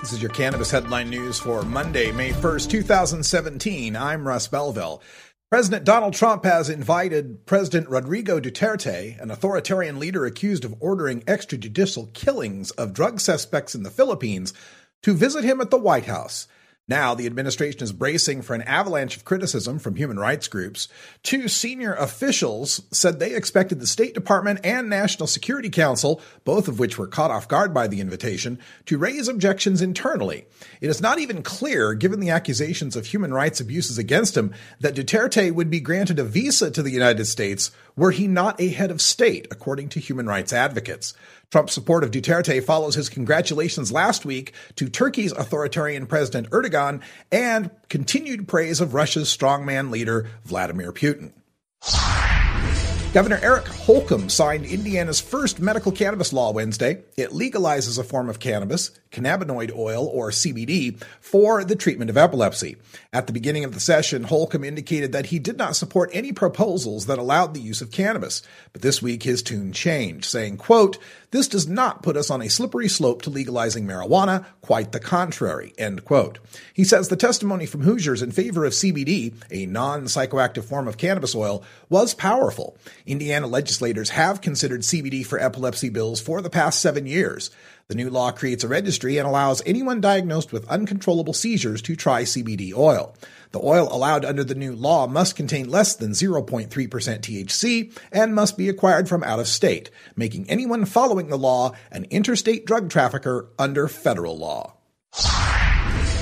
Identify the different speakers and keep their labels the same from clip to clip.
Speaker 1: This is your Cannabis Headline News for Monday, May 1st, 2017. I'm Russ Belville. President Donald Trump has invited President Rodrigo Duterte, an authoritarian leader accused of ordering extrajudicial killings of drug suspects in the Philippines, to visit him at the White House. Now, the administration is bracing for an avalanche of criticism from human rights groups. Two senior officials said they expected the State Department and National Security Council, both of which were caught off guard by the invitation, to raise objections internally. It is not even clear, given the accusations of human rights abuses against him, that Duterte would be granted a visa to the United States were he not a head of state, according to human rights advocates. Trump's support of Duterte follows his congratulations last week to Turkey's authoritarian President Erdogan and continued praise of Russia's strongman leader Vladimir Putin. Governor Eric Holcomb signed Indiana's first medical cannabis law Wednesday. It legalizes a form of cannabis, cannabinoid oil, or CBD, for the treatment of epilepsy. At the beginning of the session, Holcomb indicated that he did not support any proposals that allowed the use of cannabis. But this week his tune changed, saying, quote, this does not put us on a slippery slope to legalizing marijuana, quite the contrary, end quote. He says the testimony from Hoosiers in favor of CBD, a non-psychoactive form of cannabis oil, was powerful. Indiana legislators have considered CBD for epilepsy bills for the past seven years. The new law creates a registry and allows anyone diagnosed with uncontrollable seizures to try CBD oil. The oil allowed under the new law must contain less than 0.3% THC and must be acquired from out of state, making anyone following the law an interstate drug trafficker under federal law.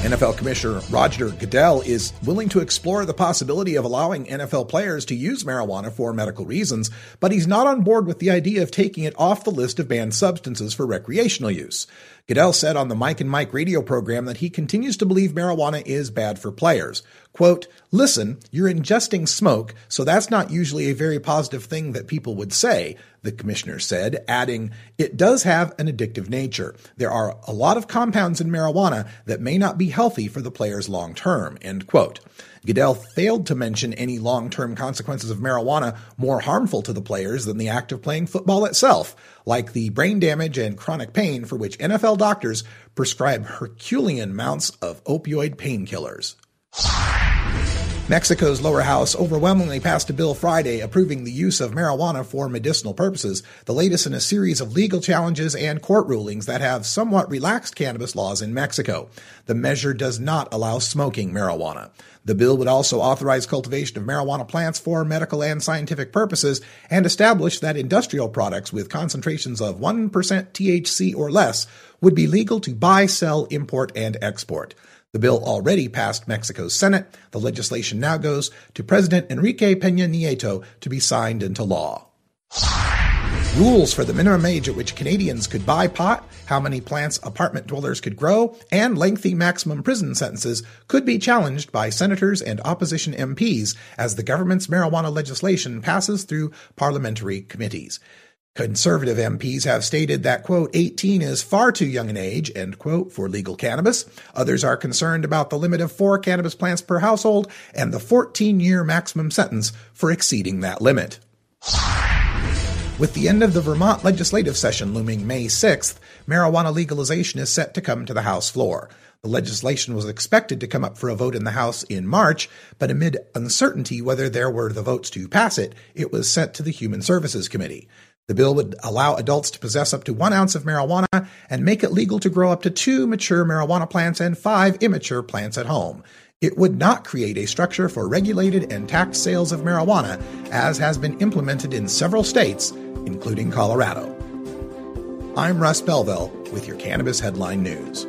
Speaker 1: NFL Commissioner Roger Goodell is willing to explore the possibility of allowing NFL players to use marijuana for medical reasons, but he's not on board with the idea of taking it off the list of banned substances for recreational use. Goodell said on the Mike and Mike radio program that he continues to believe marijuana is bad for players. Quote, listen, you're ingesting smoke, so that's not usually a very positive thing that people would say, the commissioner said, adding, it does have an addictive nature. There are a lot of compounds in marijuana that may not be healthy for the players long term, end quote. Goodell failed to mention any long term consequences of marijuana more harmful to the players than the act of playing football itself, like the brain damage and chronic pain for which NFL doctors prescribe Herculean amounts of opioid painkillers. Mexico's lower house overwhelmingly passed a bill Friday approving the use of marijuana for medicinal purposes, the latest in a series of legal challenges and court rulings that have somewhat relaxed cannabis laws in Mexico. The measure does not allow smoking marijuana. The bill would also authorize cultivation of marijuana plants for medical and scientific purposes and establish that industrial products with concentrations of 1% THC or less would be legal to buy, sell, import, and export. The bill already passed Mexico's Senate. The legislation now goes to President Enrique Peña Nieto to be signed into law. Rules for the minimum age at which Canadians could buy pot, how many plants apartment dwellers could grow, and lengthy maximum prison sentences could be challenged by senators and opposition MPs as the government's marijuana legislation passes through parliamentary committees. Conservative MPs have stated that, quote, 18 is far too young an age, end quote, for legal cannabis. Others are concerned about the limit of four cannabis plants per household and the 14 year maximum sentence for exceeding that limit. With the end of the Vermont legislative session looming May 6th, marijuana legalization is set to come to the House floor. The legislation was expected to come up for a vote in the House in March, but amid uncertainty whether there were the votes to pass it, it was sent to the Human Services Committee. The bill would allow adults to possess up to one ounce of marijuana and make it legal to grow up to two mature marijuana plants and five immature plants at home. It would not create a structure for regulated and taxed sales of marijuana, as has been implemented in several states, including Colorado. I'm Russ Belville with your Cannabis Headline News.